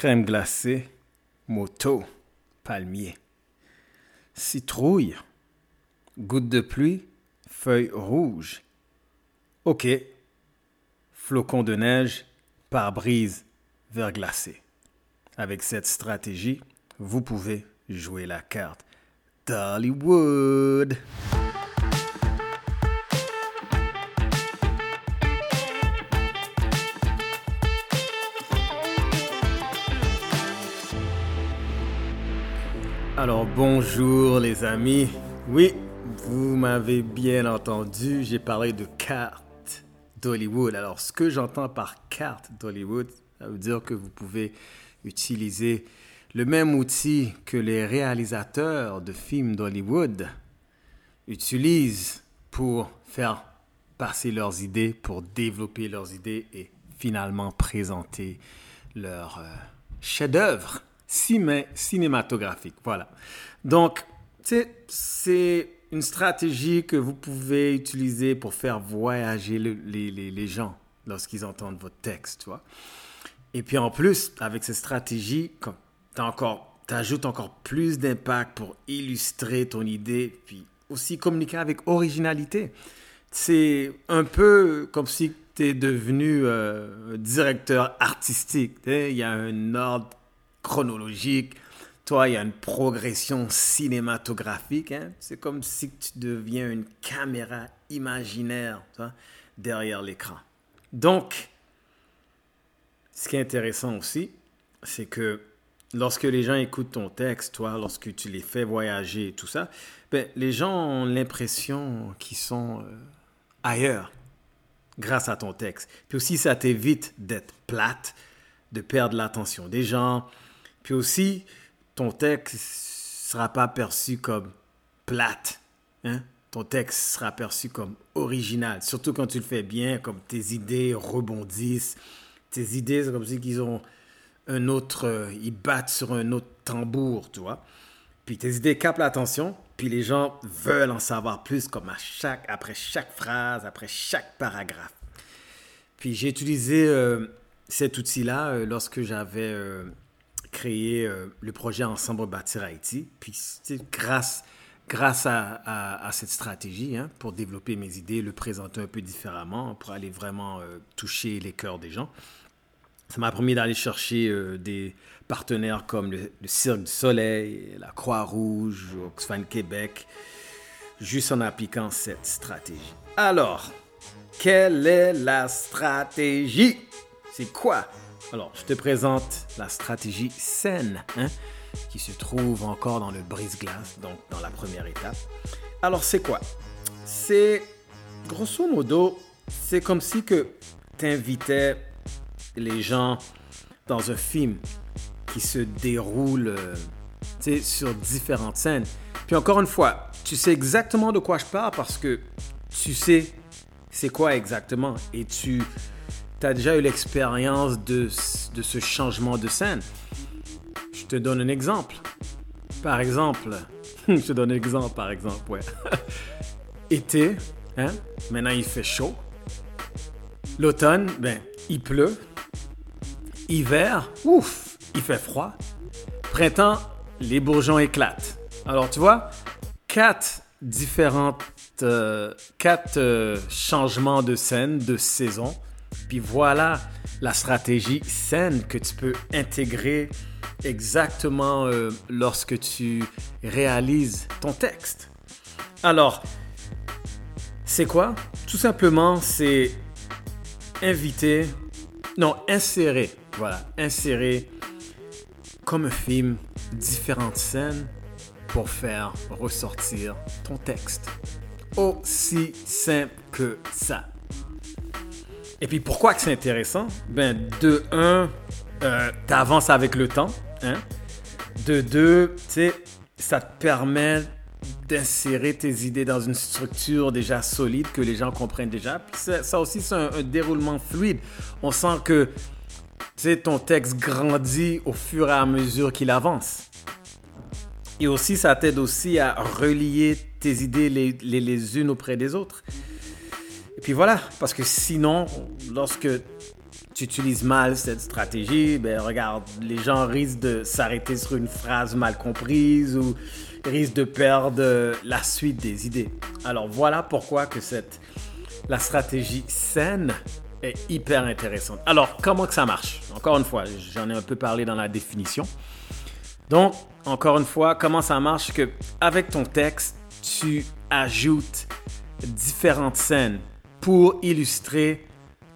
crème glacée, moto, palmier. Citrouille, goutte de pluie, feuille rouge. Ok, flocon de neige, pare-brise, verglacé. Avec cette stratégie, vous pouvez jouer la carte Dollywood. Alors bonjour les amis. Oui, vous m'avez bien entendu, j'ai parlé de carte d'Hollywood. Alors ce que j'entends par carte d'Hollywood, ça veut dire que vous pouvez utiliser le même outil que les réalisateurs de films d'Hollywood utilisent pour faire passer leurs idées, pour développer leurs idées et finalement présenter leur euh, chef-d'œuvre cinématographique. Voilà. Donc, c'est une stratégie que vous pouvez utiliser pour faire voyager les, les, gens lorsqu'ils entendent votre texte. Et puis en plus, avec cette stratégie, tu encore, ajoutes encore plus d'impact pour illustrer ton idée, puis aussi communiquer avec originalité. C'est un peu comme si tu es devenu euh, directeur artistique. Il y a un ordre chronologique. Toi, il y a une progression cinématographique. Hein. C'est comme si tu deviens une caméra imaginaire derrière l'écran. Donc, ce qui est intéressant aussi, c'est que lorsque les gens écoutent ton texte, toi, lorsque tu les fais voyager et tout ça, ben, les gens ont l'impression qu'ils sont euh, ailleurs grâce à ton texte. Puis aussi, ça t'évite d'être plate, de perdre l'attention des gens, puis aussi, ton texte sera pas perçu comme plate. Hein? Ton texte sera perçu comme original. Surtout quand tu le fais bien, comme tes idées rebondissent. Tes idées, c'est comme si ils ont un autre. Euh, ils battent sur un autre tambour, tu vois? Puis tes idées captent l'attention, puis les gens veulent en savoir plus, comme à chaque, après chaque phrase, après chaque paragraphe. Puis j'ai utilisé euh, cet outil-là euh, lorsque j'avais créé euh, le projet Ensemble Bâtir Haïti. Puis grâce, grâce à, à, cette stratégie, hein, pour développer mes idées, le présenter un peu différemment, pour aller vraiment euh, toucher les cœurs des gens, ça m'a permis d'aller chercher euh, des partenaires comme le, Cirque du Soleil, la Croix-Rouge, Oxfam Québec, juste en appliquant cette stratégie. Alors, quelle est la stratégie? C'est quoi? Alors, je te présente la stratégie saine, hein, qui se trouve encore dans le brise-glace, donc dans la première étape. Alors, c'est quoi? C'est, grosso modo, c'est comme si que tu invitais les gens dans un film qui se déroule euh, sur différentes scènes. Puis encore une fois, tu sais exactement de quoi je parle parce que tu sais c'est quoi exactement et tu tu as déjà eu l'expérience de, ce changement de scène? Je te donne un exemple. Par exemple, je te donne un exemple, par exemple, ouais. Été, hein? Maintenant, il fait chaud. L'automne, ben, il pleut. Hiver, ouf, il fait froid. Printemps, les bourgeons éclatent. Alors, tu vois, quatre différentes, euh, quatre euh, changements de scène, de saison puis voilà la stratégie saine que tu peux intégrer exactement euh, lorsque tu réalises ton texte. Alors, c'est quoi? Tout simplement, c'est inviter, non, insérer, voilà, insérer comme un film différentes scènes pour faire ressortir ton texte. Aussi simple que ça. Et puis pourquoi que c'est intéressant? Ben de un, euh, tu avances avec le temps. Hein? De deux, tu sais, ça te permet d'insérer tes idées dans une structure déjà solide que les gens comprennent déjà. Puis ça, aussi, c'est un, déroulement fluide. On sent que ton texte grandit au fur et à mesure qu'il avance. Et aussi, ça t'aide aussi à relier tes idées les, les, les unes auprès des autres. Et puis voilà, parce que sinon, lorsque tu utilises mal cette stratégie, ben regarde, les gens risquent de s'arrêter sur une phrase mal comprise ou risquent de perdre la suite des idées. Alors voilà pourquoi que cette la stratégie saine est hyper intéressante. Alors comment que ça marche? Encore une fois, j'en ai un peu parlé dans la définition. Donc encore une fois, comment ça marche que avec ton texte, tu ajoutes différentes scènes pour illustrer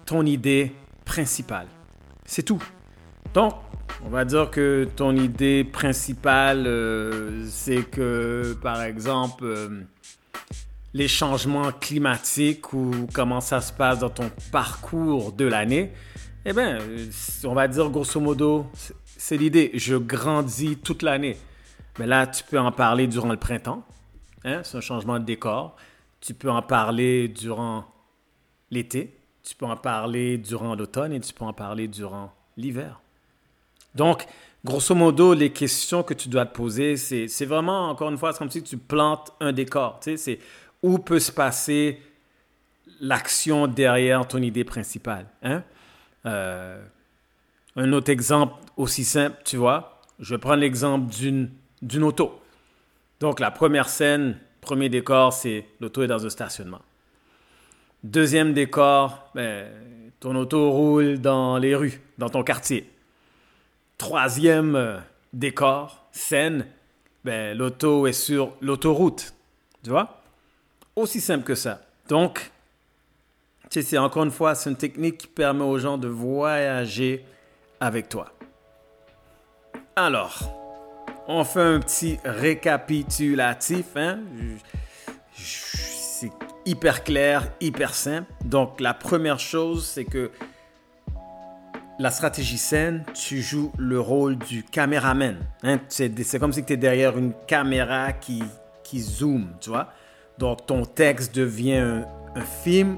ton idée principale. C'est tout. Donc, on va dire que ton idée principale, euh, c'est que, par exemple, euh, les changements climatiques ou comment ça se passe dans ton parcours de l'année, eh bien, on va dire grosso modo, c'est l'idée. Je grandis toute l'année. Mais là, tu peux en parler durant le printemps. Hein, c'est un changement de décor. Tu peux en parler durant l'été. Tu peux en parler durant l'automne et tu peux en parler durant l'hiver. Donc, grosso modo, les questions que tu dois te poser, c'est vraiment, encore une fois, c'est comme si tu plantes un décor. Tu sais, c'est où peut se passer l'action derrière ton idée principale. Hein? Euh, un autre exemple aussi simple, tu vois, je prendre l'exemple d'une auto. Donc, la première scène, premier décor, c'est l'auto est dans un stationnement. Deuxième décor, ben, ton auto roule dans les rues, dans ton quartier. Troisième euh, décor, scène, ben, l'auto est sur l'autoroute. Tu vois? Aussi simple que ça. Donc, tu sais, encore une fois, c'est une technique qui permet aux gens de voyager avec toi. Alors, on fait un petit récapitulatif. Hein? Hyper clair, hyper simple. Donc la première chose, c'est que la stratégie saine, tu joues le rôle du caméraman. Hein? C'est comme si tu es derrière une caméra qui, qui zoome, tu vois. Donc ton texte devient un, un film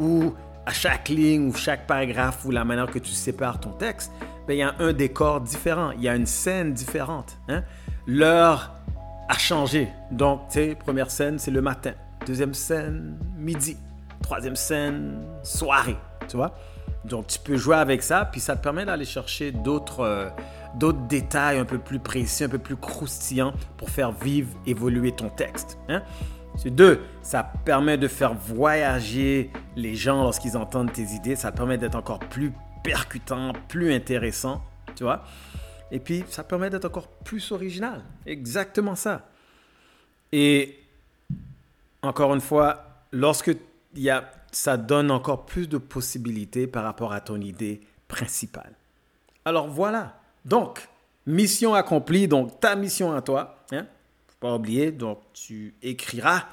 où à chaque ligne ou chaque paragraphe ou la manière que tu sépares ton texte, ben, il y a un décor différent, il y a une scène différente. Hein? L'heure a changé. Donc, tu sais, première scène, c'est le matin. Deuxième scène, midi. Troisième scène, soirée. Tu vois? Donc, tu peux jouer avec ça, puis ça te permet d'aller chercher d'autres euh, détails un peu plus précis, un peu plus croustillants pour faire vivre, évoluer ton texte. Hein? Deux, ça permet de faire voyager les gens lorsqu'ils entendent tes idées. Ça permet d'être encore plus percutant, plus intéressant, tu vois? Et puis, ça permet d'être encore plus original. Exactement ça. Et encore une fois, lorsque y a, ça donne encore plus de possibilités par rapport à ton idée principale. Alors voilà. Donc, mission accomplie. Donc, ta mission à toi. Hein? Faut pas oublier. Donc, tu écriras.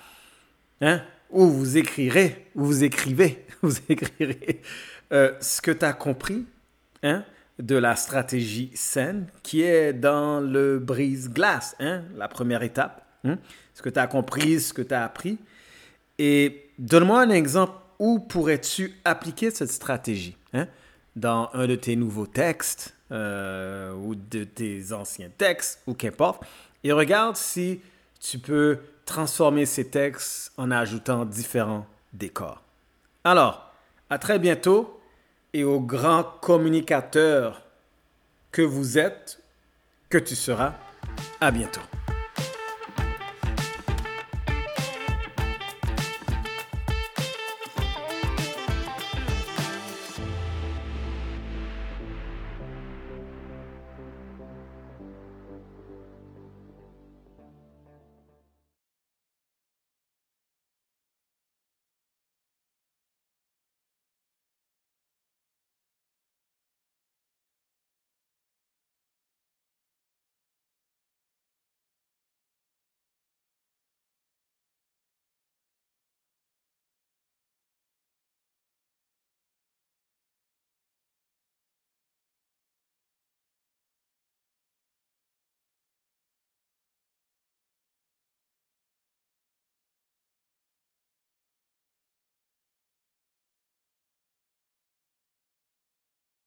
Hein? Ou vous écrirez. Ou vous écrivez. Vous écrirez euh, ce que tu as compris. Hein? de la stratégie saine qui est dans le brise-glace, hein, la première étape. Hein, ce que tu as compris, ce que tu as appris. Et donne-moi un exemple où pourrais-tu appliquer cette stratégie hein, dans un de tes nouveaux textes euh, ou de tes anciens textes ou qu'importe. Et regarde si tu peux transformer ces textes en ajoutant différents décors. Alors, à très bientôt et au grand communicateur que vous êtes, que tu seras. À bientôt.